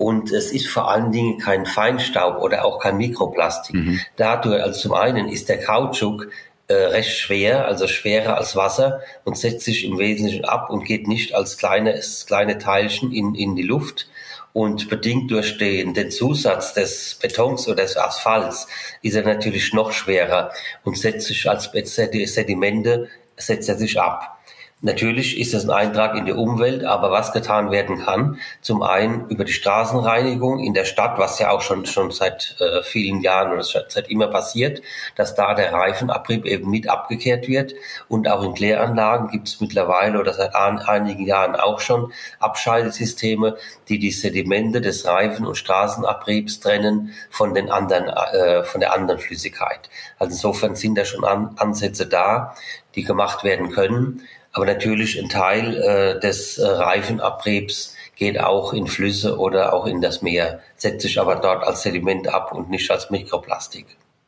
Und es ist vor allen Dingen kein Feinstaub oder auch kein Mikroplastik. Mhm. Dadurch, also zum einen ist der Kautschuk äh, recht schwer, also schwerer als Wasser und setzt sich im Wesentlichen ab und geht nicht als kleines, kleine Teilchen in, in die Luft. Und bedingt durch den, den Zusatz des Betons oder des Asphalts ist er natürlich noch schwerer und setzt sich als Sedimente, setzt er sich ab. Natürlich ist es ein Eintrag in die Umwelt, aber was getan werden kann, zum einen über die Straßenreinigung in der Stadt, was ja auch schon, schon seit äh, vielen Jahren oder seit immer passiert, dass da der Reifenabrieb eben mit abgekehrt wird. Und auch in Kläranlagen gibt es mittlerweile oder seit ein, einigen Jahren auch schon Abscheidesysteme, die die Sedimente des Reifen- und Straßenabriebs trennen von den anderen, äh, von der anderen Flüssigkeit. Also insofern sind da schon an, Ansätze da, die gemacht werden können. Aber natürlich ein Teil äh, des äh, Reifenabriebs geht auch in Flüsse oder auch in das Meer, setzt sich aber dort als Sediment ab und nicht als Mikroplastik.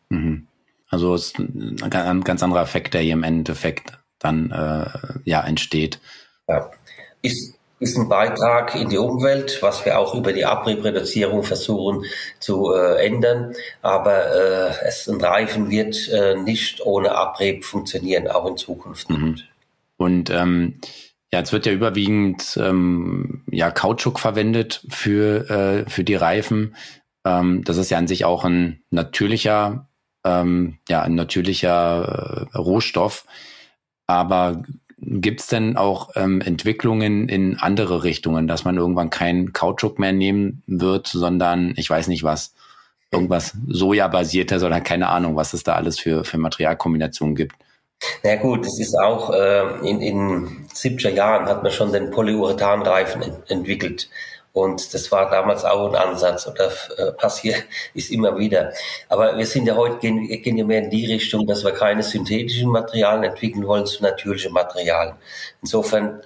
Mhm. Also es ist ein ganz anderer Effekt, der hier im Endeffekt dann äh, ja entsteht. Ja. Ist, ist ein Beitrag in die Umwelt, was wir auch über die Abriebreduzierung versuchen zu äh, ändern. Aber äh, es, ein Reifen wird äh, nicht ohne Abrieb funktionieren, auch in Zukunft. Mhm. Und ähm, ja, es wird ja überwiegend ähm, ja Kautschuk verwendet für äh, für die Reifen. Ähm, das ist ja an sich auch ein natürlicher ähm, ja ein natürlicher äh, Rohstoff. Aber gibt es denn auch ähm, Entwicklungen in andere Richtungen, dass man irgendwann kein Kautschuk mehr nehmen wird, sondern ich weiß nicht was, irgendwas Soja-basiertes oder keine Ahnung, was es da alles für, für Materialkombinationen gibt? Na gut, es ist auch äh, in, in 70er Jahren hat man schon den Polyurethanreifen ent entwickelt. Und das war damals auch ein Ansatz oder äh, passiert ist immer wieder. Aber wir sind ja heute gehen, gehen ja mehr in die Richtung, dass wir keine synthetischen Materialien entwickeln wollen, sondern natürliche Materialien. Insofern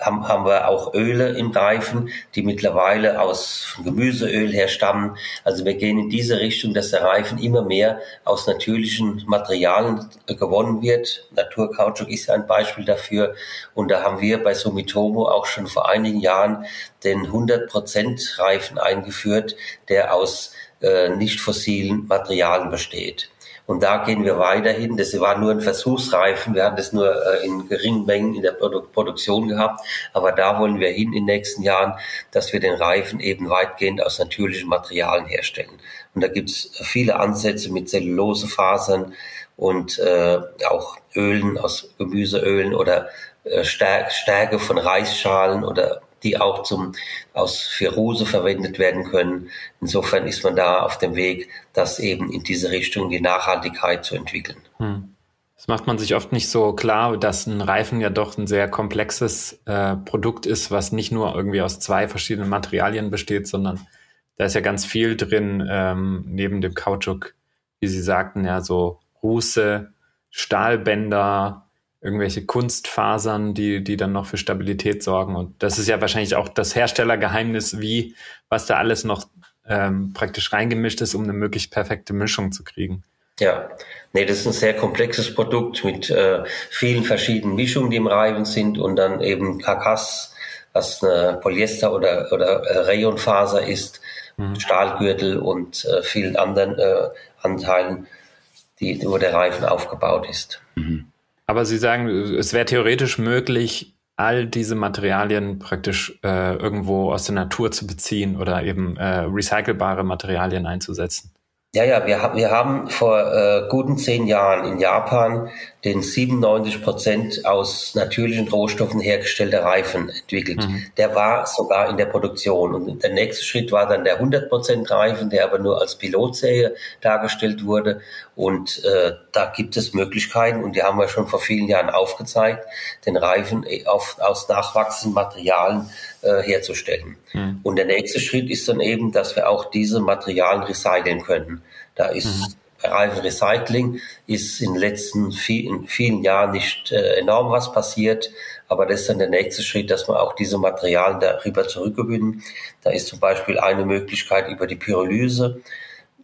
haben, haben wir auch Öle im Reifen, die mittlerweile aus Gemüseöl herstammen. Also wir gehen in diese Richtung, dass der Reifen immer mehr aus natürlichen Materialien gewonnen wird. Naturkautschuk ist ja ein Beispiel dafür. Und da haben wir bei Sumitomo auch schon vor einigen Jahren den 100% Reifen eingeführt, der aus äh, nicht fossilen Materialien besteht. Und da gehen wir weiterhin. Das war nur ein Versuchsreifen. Wir haben das nur äh, in geringen Mengen in der Produ Produktion gehabt. Aber da wollen wir hin in den nächsten Jahren, dass wir den Reifen eben weitgehend aus natürlichen Materialien herstellen. Und da gibt es viele Ansätze mit Zellulosefasern und äh, auch Ölen aus Gemüseölen oder äh, Stärke von Reisschalen oder die auch zum, aus für Rose verwendet werden können. Insofern ist man da auf dem Weg, das eben in diese Richtung die Nachhaltigkeit zu entwickeln. Hm. Das macht man sich oft nicht so klar, dass ein Reifen ja doch ein sehr komplexes äh, Produkt ist, was nicht nur irgendwie aus zwei verschiedenen Materialien besteht, sondern da ist ja ganz viel drin, ähm, neben dem Kautschuk, wie Sie sagten, ja, so Ruße, Stahlbänder, irgendwelche Kunstfasern, die, die dann noch für Stabilität sorgen. Und das ist ja wahrscheinlich auch das Herstellergeheimnis, wie, was da alles noch ähm, praktisch reingemischt ist, um eine möglichst perfekte Mischung zu kriegen. Ja, nee, das ist ein sehr komplexes Produkt mit äh, vielen verschiedenen Mischungen, die im Reifen sind und dann eben Karkass, was eine Polyester oder, oder äh, Rayonfaser ist, mhm. Stahlgürtel und äh, vielen anderen äh, Anteilen, die, wo der Reifen aufgebaut ist. Mhm. Aber Sie sagen, es wäre theoretisch möglich, all diese Materialien praktisch äh, irgendwo aus der Natur zu beziehen oder eben äh, recycelbare Materialien einzusetzen. Ja, ja, wir, wir haben vor äh, guten zehn Jahren in Japan den 97 Prozent aus natürlichen Rohstoffen hergestellte Reifen entwickelt. Mhm. Der war sogar in der Produktion. Und der nächste Schritt war dann der 100 Prozent Reifen, der aber nur als Pilotserie dargestellt wurde. Und äh, da gibt es Möglichkeiten, und die haben wir schon vor vielen Jahren aufgezeigt, den Reifen auf, aus nachwachsenden Materialien äh, herzustellen. Mhm. Und der nächste Schritt ist dann eben, dass wir auch diese Materialien recyceln können. Da ist mhm. Reifenrecycling ist in den letzten vielen, vielen Jahren nicht äh, enorm was passiert, aber das ist dann der nächste Schritt, dass man auch diese Materialien darüber zurückgewinnen. Da ist zum Beispiel eine Möglichkeit über die Pyrolyse.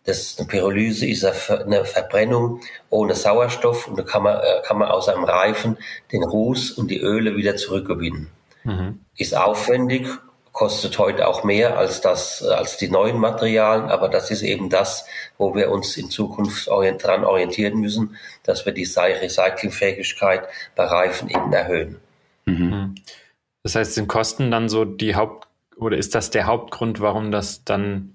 Das, eine Pyrolyse ist eine Verbrennung ohne Sauerstoff und da kann man, äh, kann man aus einem Reifen den Ruß und die Öle wieder zurückgewinnen. Mhm. Ist aufwendig, kostet heute auch mehr als das, als die neuen Materialien, aber das ist eben das, wo wir uns in Zukunft orient, daran orientieren müssen, dass wir die Recyclingfähigkeit bei Reifen eben erhöhen. Mhm. Das heißt, sind Kosten dann so die Haupt, oder ist das der Hauptgrund, warum das dann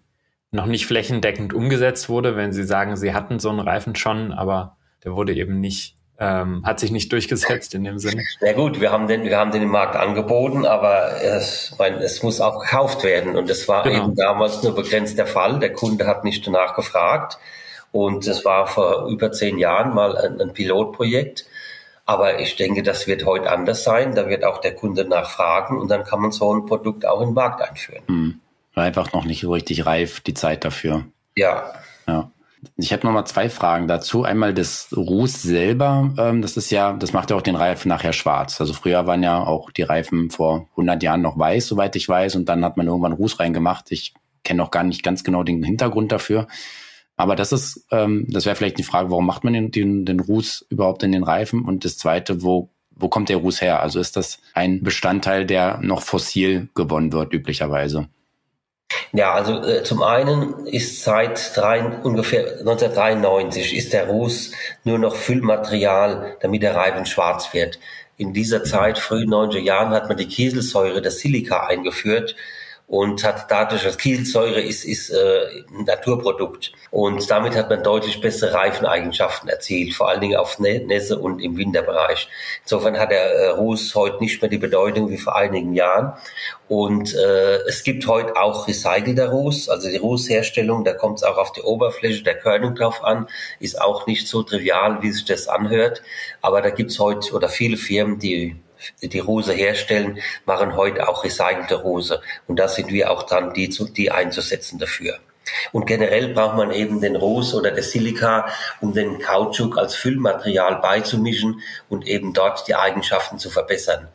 noch nicht flächendeckend umgesetzt wurde, wenn Sie sagen, Sie hatten so einen Reifen schon, aber der wurde eben nicht ähm, hat sich nicht durchgesetzt in dem Sinne. Na gut, wir haben den, wir haben den im Markt angeboten, aber es, mein, es muss auch gekauft werden. Und das war genau. eben damals nur begrenzt der Fall. Der Kunde hat nicht danach gefragt. Und es war vor über zehn Jahren mal ein, ein Pilotprojekt. Aber ich denke, das wird heute anders sein. Da wird auch der Kunde nachfragen und dann kann man so ein Produkt auch in den Markt einführen. Hm. Einfach noch nicht richtig reif, die Zeit dafür. Ja. Ja. Ich habe noch mal zwei Fragen dazu. Einmal das Ruß selber. Ähm, das ist ja, das macht ja auch den Reifen nachher schwarz. Also früher waren ja auch die Reifen vor 100 Jahren noch weiß, soweit ich weiß. Und dann hat man irgendwann Ruß reingemacht. Ich kenne noch gar nicht ganz genau den Hintergrund dafür. Aber das ist, ähm, das wäre vielleicht die Frage, warum macht man den, den, den Ruß überhaupt in den Reifen? Und das zweite, wo, wo kommt der Ruß her? Also ist das ein Bestandteil, der noch fossil gewonnen wird, üblicherweise? Ja, also äh, zum einen ist seit drei, ungefähr 1993 ist der Ruß nur noch Füllmaterial, damit der Reifen schwarz wird. In dieser Zeit, frühen 90er Jahren, hat man die Kieselsäure, das Silika eingeführt und hat dadurch, das Kieselsäure ist, ist äh, ein Naturprodukt. Und damit hat man deutlich bessere Reifeneigenschaften erzielt, vor allen Dingen auf Nässe und im Winterbereich. Insofern hat der äh, Ruß heute nicht mehr die Bedeutung wie vor einigen Jahren. Und äh, es gibt heute auch recycelter Ruß, also die Rußherstellung, da kommt es auch auf die Oberfläche der Körnung drauf an, ist auch nicht so trivial, wie sich das anhört. Aber da gibt es heute oder viele Firmen, die die Rose herstellen, machen heute auch recycelte Rose. Und da sind wir auch dran, die, zu, die einzusetzen dafür. Und generell braucht man eben den Ruß oder das Silika, um den Kautschuk als Füllmaterial beizumischen und eben dort die Eigenschaften zu verbessern.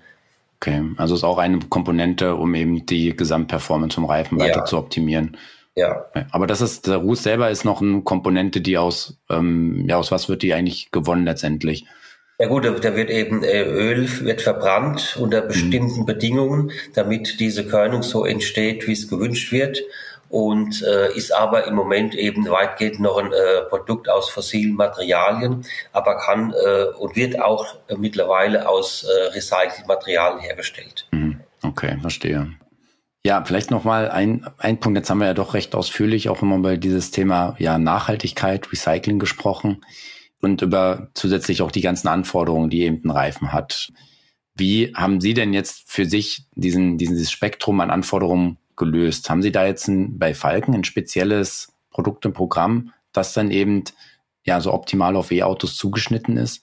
Okay, also ist auch eine Komponente, um eben die Gesamtperformance vom Reifen weiter ja. zu optimieren. Ja. Aber das ist, der Ruß selber ist noch eine Komponente, die aus, ähm, ja, aus was wird die eigentlich gewonnen letztendlich? Ja gut, da wird eben äh, Öl wird verbrannt unter mhm. bestimmten mhm. Bedingungen, damit diese Körnung so entsteht, wie es gewünscht wird. Und äh, ist aber im Moment eben weitgehend noch ein äh, Produkt aus fossilen Materialien, aber kann äh, und wird auch mittlerweile aus äh, recycelten Materialien hergestellt. Mhm. Okay, verstehe. Ja, vielleicht nochmal ein, ein Punkt. Jetzt haben wir ja doch recht ausführlich auch immer über dieses Thema ja, Nachhaltigkeit, Recycling gesprochen und über zusätzlich auch die ganzen Anforderungen, die eben ein Reifen hat. Wie haben Sie denn jetzt für sich diesen, dieses Spektrum an Anforderungen gelöst? Haben Sie da jetzt ein, bei Falken ein spezielles Produkt und Programm, das dann eben ja so optimal auf E-Autos zugeschnitten ist?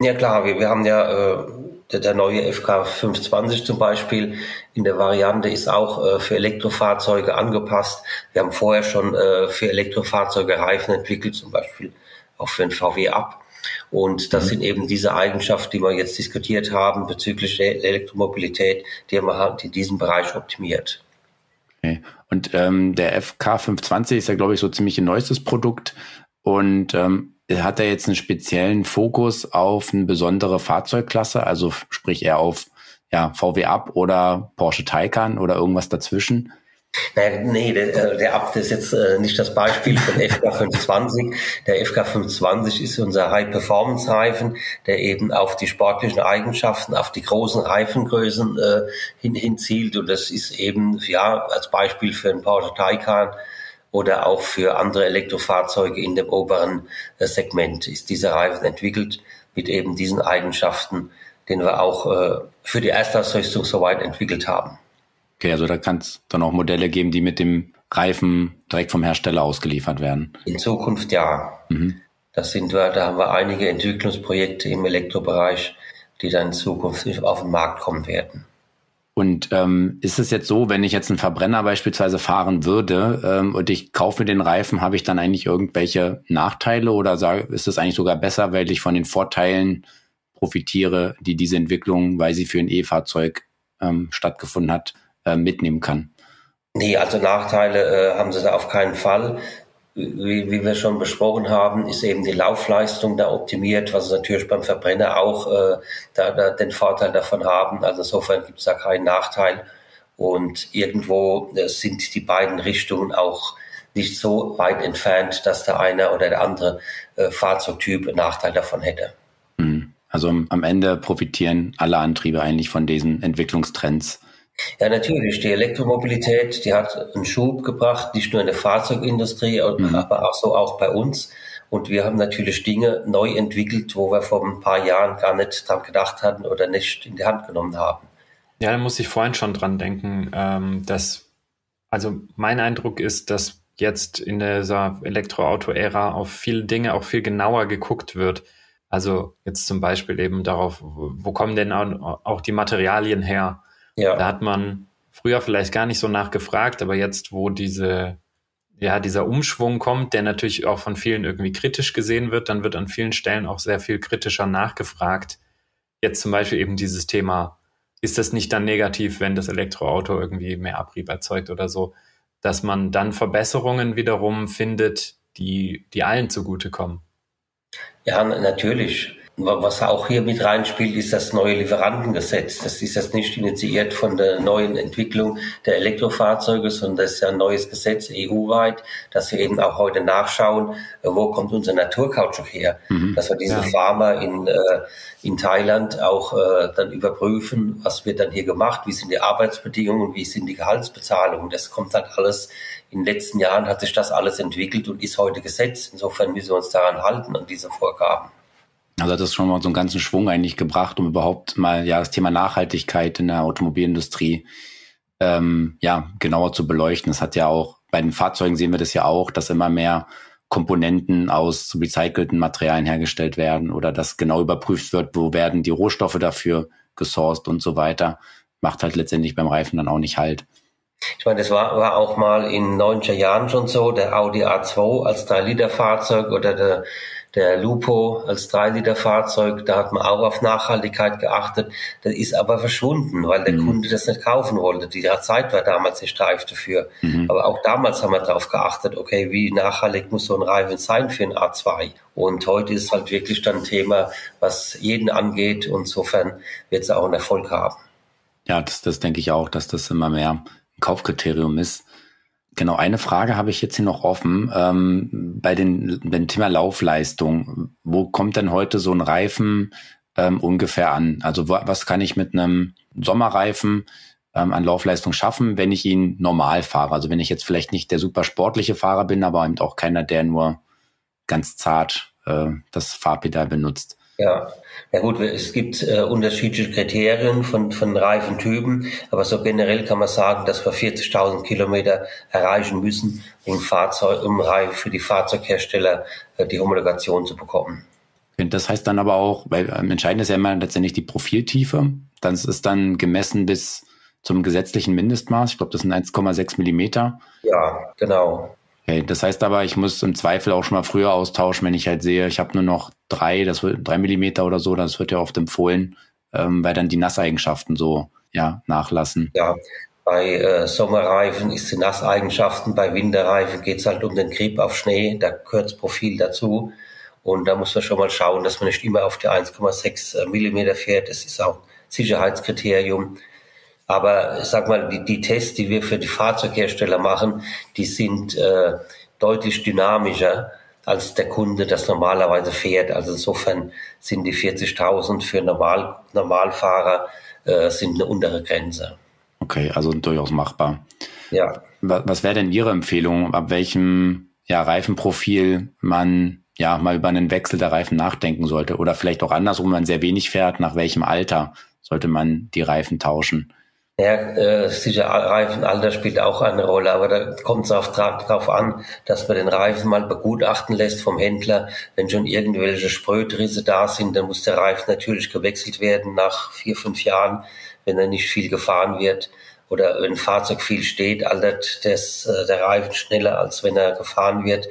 Ja klar, wir, wir haben ja äh, der, der neue FK 520 zum Beispiel in der Variante ist auch äh, für Elektrofahrzeuge angepasst. Wir haben vorher schon äh, für Elektrofahrzeuge Reifen entwickelt, zum Beispiel auch für den VW ab. Und das mhm. sind eben diese Eigenschaften, die wir jetzt diskutiert haben bezüglich der Elektromobilität, die man in diesem Bereich optimiert. Okay. Und ähm, der FK 520 ist ja, glaube ich, so ziemlich ein neuestes Produkt. Und ähm, hat er jetzt einen speziellen Fokus auf eine besondere Fahrzeugklasse, also sprich eher auf ja, VW Up oder Porsche Taycan oder irgendwas dazwischen? Naja, nee, der, äh, der Abt ist jetzt äh, nicht das Beispiel von FK25. Der FK25 ist unser High-Performance-Reifen, der eben auf die sportlichen Eigenschaften, auf die großen Reifengrößen äh, hin, hinzielt. Und das ist eben, ja, als Beispiel für einen Porsche Taycan oder auch für andere Elektrofahrzeuge in dem oberen äh, Segment ist dieser Reifen entwickelt mit eben diesen Eigenschaften, den wir auch äh, für die Erstausrüstung soweit entwickelt haben. Okay, also da kann es dann auch Modelle geben, die mit dem Reifen direkt vom Hersteller ausgeliefert werden. In Zukunft ja. Mhm. Das sind wir, da haben wir einige Entwicklungsprojekte im Elektrobereich, die dann in Zukunft auf den Markt kommen werden. Und ähm, ist es jetzt so, wenn ich jetzt einen Verbrenner beispielsweise fahren würde ähm, und ich kaufe den Reifen, habe ich dann eigentlich irgendwelche Nachteile oder sage, ist es eigentlich sogar besser, weil ich von den Vorteilen profitiere, die diese Entwicklung, weil sie für ein E-Fahrzeug ähm, stattgefunden hat, äh, mitnehmen kann. Nee, also Nachteile äh, haben sie da auf keinen Fall. Wie, wie, wir schon besprochen haben, ist eben die Laufleistung da optimiert, was natürlich beim Verbrenner auch äh, da, da den Vorteil davon haben. Also insofern gibt es da keinen Nachteil. Und irgendwo äh, sind die beiden Richtungen auch nicht so weit entfernt, dass der eine oder der andere äh, Fahrzeugtyp einen Nachteil davon hätte. Hm. Also am Ende profitieren alle Antriebe eigentlich von diesen Entwicklungstrends ja, natürlich. Die Elektromobilität, die hat einen Schub gebracht, nicht nur in der Fahrzeugindustrie, mhm. aber auch so auch bei uns. Und wir haben natürlich Dinge neu entwickelt, wo wir vor ein paar Jahren gar nicht dran gedacht hatten oder nicht in die Hand genommen haben. Ja, da muss ich vorhin schon dran denken, ähm, dass, also mein Eindruck ist, dass jetzt in dieser Elektroauto-Ära auf viele Dinge auch viel genauer geguckt wird. Also jetzt zum Beispiel eben darauf, wo kommen denn auch die Materialien her? Ja. Da hat man früher vielleicht gar nicht so nachgefragt, aber jetzt, wo diese, ja, dieser Umschwung kommt, der natürlich auch von vielen irgendwie kritisch gesehen wird, dann wird an vielen Stellen auch sehr viel kritischer nachgefragt. Jetzt zum Beispiel eben dieses Thema, ist das nicht dann negativ, wenn das Elektroauto irgendwie mehr Abrieb erzeugt oder so, dass man dann Verbesserungen wiederum findet, die, die allen zugutekommen? Ja, natürlich. Was auch hier mit reinspielt, ist das neue Lieferantengesetz. Das ist jetzt nicht initiiert von der neuen Entwicklung der Elektrofahrzeuge, sondern das ist ja ein neues Gesetz EU-weit, dass wir eben auch heute nachschauen, äh, wo kommt unser Naturkautschuk her. Mhm. Dass wir diese ja. Farmer in, äh, in Thailand auch äh, dann überprüfen, was wird dann hier gemacht, wie sind die Arbeitsbedingungen, wie sind die Gehaltsbezahlungen. Das kommt dann alles in den letzten Jahren hat sich das alles entwickelt und ist heute Gesetz. Insofern müssen wir uns daran halten, an diese Vorgaben. Also hat das schon mal so einen ganzen Schwung eigentlich gebracht, um überhaupt mal ja das Thema Nachhaltigkeit in der Automobilindustrie ähm, ja genauer zu beleuchten. Das hat ja auch bei den Fahrzeugen sehen wir das ja auch, dass immer mehr Komponenten aus recycelten Materialien hergestellt werden oder dass genau überprüft wird, wo werden die Rohstoffe dafür gesourced und so weiter. Macht halt letztendlich beim Reifen dann auch nicht halt. Ich meine, das war, war auch mal in 90er Jahren schon so, der Audi A2 als 3-Liter-Fahrzeug oder der der Lupo als 3-Liter-Fahrzeug, da hat man auch auf Nachhaltigkeit geachtet. Das ist aber verschwunden, weil der mhm. Kunde das nicht kaufen wollte. Die Zeit war damals nicht reif dafür. Mhm. Aber auch damals haben wir darauf geachtet, okay, wie nachhaltig muss so ein Reifen sein für ein A2? Und heute ist halt wirklich dann ein Thema, was jeden angeht. Und insofern wird es auch einen Erfolg haben. Ja, das, das denke ich auch, dass das immer mehr ein Kaufkriterium ist. Genau, eine Frage habe ich jetzt hier noch offen. Ähm, bei den, beim Thema Laufleistung, wo kommt denn heute so ein Reifen ähm, ungefähr an? Also was kann ich mit einem Sommerreifen ähm, an Laufleistung schaffen, wenn ich ihn normal fahre? Also wenn ich jetzt vielleicht nicht der super sportliche Fahrer bin, aber eben auch keiner, der nur ganz zart äh, das Fahrpedal benutzt. Ja, ja gut, es gibt äh, unterschiedliche Kriterien von, von Reifentypen, aber so generell kann man sagen, dass wir 40.000 Kilometer erreichen müssen, um, Fahrzeug, um für die Fahrzeughersteller äh, die Homologation zu bekommen. Das heißt dann aber auch, weil ähm, entscheidend ist ja immer letztendlich die Profiltiefe. Dann ist dann gemessen bis zum gesetzlichen Mindestmaß. Ich glaube, das sind 1,6 Millimeter. Ja, genau. Okay, das heißt aber, ich muss im Zweifel auch schon mal früher austauschen, wenn ich halt sehe, ich habe nur noch drei, das wird drei Millimeter oder so, das wird ja oft empfohlen, ähm, weil dann die Nasseigenschaften so ja nachlassen. Ja, bei äh, Sommerreifen ist die Nasseigenschaften, bei Winterreifen geht es halt um den Grip auf Schnee, da gehört das Profil dazu. Und da muss man schon mal schauen, dass man nicht immer auf die 1,6 Millimeter fährt. Das ist auch Sicherheitskriterium. Aber ich sag mal, die, die Tests, die wir für die Fahrzeughersteller machen, die sind äh, deutlich dynamischer als der Kunde das normalerweise fährt. Also insofern sind die 40.000 für Normal, Normalfahrer äh, sind eine untere Grenze. Okay, also durchaus machbar. Ja. Was wäre denn Ihre Empfehlung, ab welchem ja, Reifenprofil man ja mal über einen Wechsel der Reifen nachdenken sollte? Oder vielleicht auch andersrum, wenn man sehr wenig fährt, nach welchem Alter sollte man die Reifen tauschen? Ja, äh, sicher, Reifenalter spielt auch eine Rolle, aber da kommt es auch darauf an, dass man den Reifen mal begutachten lässt vom Händler. Wenn schon irgendwelche Sprötrisse da sind, dann muss der Reifen natürlich gewechselt werden nach vier, fünf Jahren, wenn er nicht viel gefahren wird. Oder wenn ein Fahrzeug viel steht, altert das, äh, der Reifen schneller, als wenn er gefahren wird.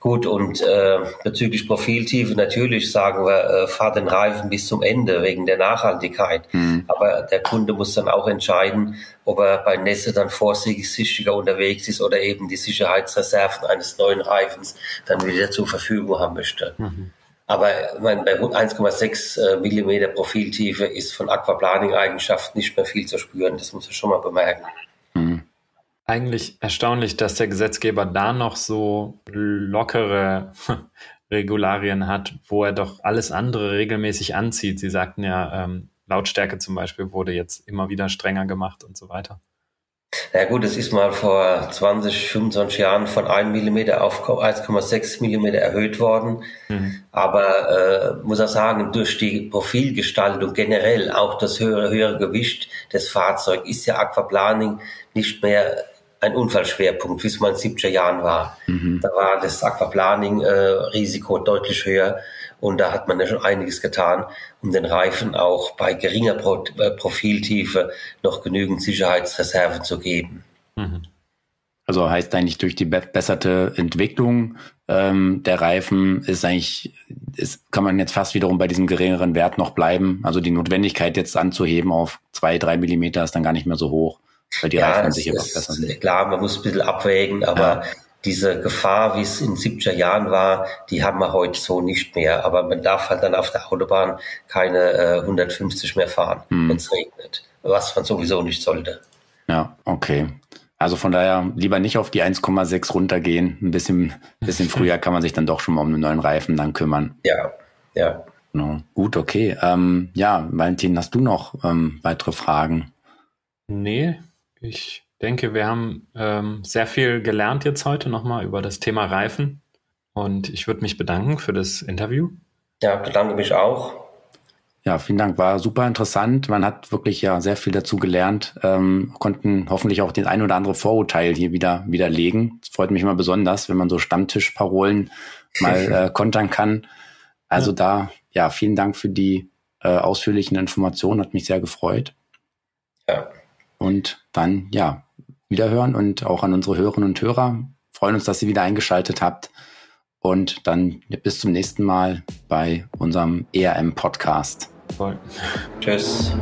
Gut, und äh, bezüglich Profiltiefe, natürlich sagen wir, äh, fahr den Reifen bis zum Ende wegen der Nachhaltigkeit. Mhm. Aber der Kunde muss dann auch entscheiden, ob er bei Nässe dann vorsichtiger unterwegs ist oder eben die Sicherheitsreserven eines neuen Reifens dann wieder zur Verfügung haben möchte. Mhm. Aber mein, bei 1,6 äh, Millimeter Profiltiefe ist von Aquaplaning-Eigenschaften nicht mehr viel zu spüren. Das muss man schon mal bemerken. Mhm eigentlich erstaunlich, dass der Gesetzgeber da noch so lockere Regularien hat, wo er doch alles andere regelmäßig anzieht. Sie sagten ja, ähm, Lautstärke zum Beispiel wurde jetzt immer wieder strenger gemacht und so weiter. Na gut, es ist mal vor 20, 25 Jahren von 1 mm auf 1,6 mm erhöht worden. Mhm. Aber äh, muss auch sagen, durch die Profilgestaltung generell, auch das höhere, höhere Gewicht des Fahrzeugs, ist ja Aquaplaning nicht mehr ein Unfallschwerpunkt, wie es mal in den 70er Jahren war. Mhm. Da war das Aquaplaning-Risiko äh, deutlich höher. Und da hat man ja schon einiges getan, um den Reifen auch bei geringer Pro äh, Profiltiefe noch genügend Sicherheitsreserven zu geben. Mhm. Also heißt eigentlich durch die besserte Entwicklung ähm, der Reifen ist eigentlich, ist, kann man jetzt fast wiederum bei diesem geringeren Wert noch bleiben. Also die Notwendigkeit jetzt anzuheben auf zwei, drei Millimeter ist dann gar nicht mehr so hoch, weil die ja, Reifen sich einfach besser sind. Klar, man muss ein bisschen abwägen, aber ja diese Gefahr, wie es in 70er Jahren war, die haben wir heute so nicht mehr. Aber man darf halt dann auf der Autobahn keine äh, 150 mehr fahren, hm. wenn es regnet. Was man sowieso nicht sollte. Ja, okay. Also von daher lieber nicht auf die 1,6 runtergehen. Ein bisschen, bisschen früher kann man sich dann doch schon mal um einen neuen Reifen dann kümmern. Ja, ja. No. Gut, okay. Ähm, ja, Valentin, hast du noch ähm, weitere Fragen? Nee, ich denke, wir haben ähm, sehr viel gelernt jetzt heute nochmal über das Thema Reifen. Und ich würde mich bedanken für das Interview. Ja, bedanke mich auch. Ja, vielen Dank. War super interessant. Man hat wirklich ja sehr viel dazu gelernt. Ähm, konnten hoffentlich auch den ein oder andere Vorurteil hier wieder widerlegen. Es freut mich immer besonders, wenn man so Stammtischparolen mal äh, kontern kann. Also ja. da, ja, vielen Dank für die äh, ausführlichen Informationen. Hat mich sehr gefreut. Ja. Und dann, ja, wiederhören und auch an unsere Hörerinnen und Hörer. Freuen uns, dass ihr wieder eingeschaltet habt. Und dann bis zum nächsten Mal bei unserem ERM-Podcast. Tschüss.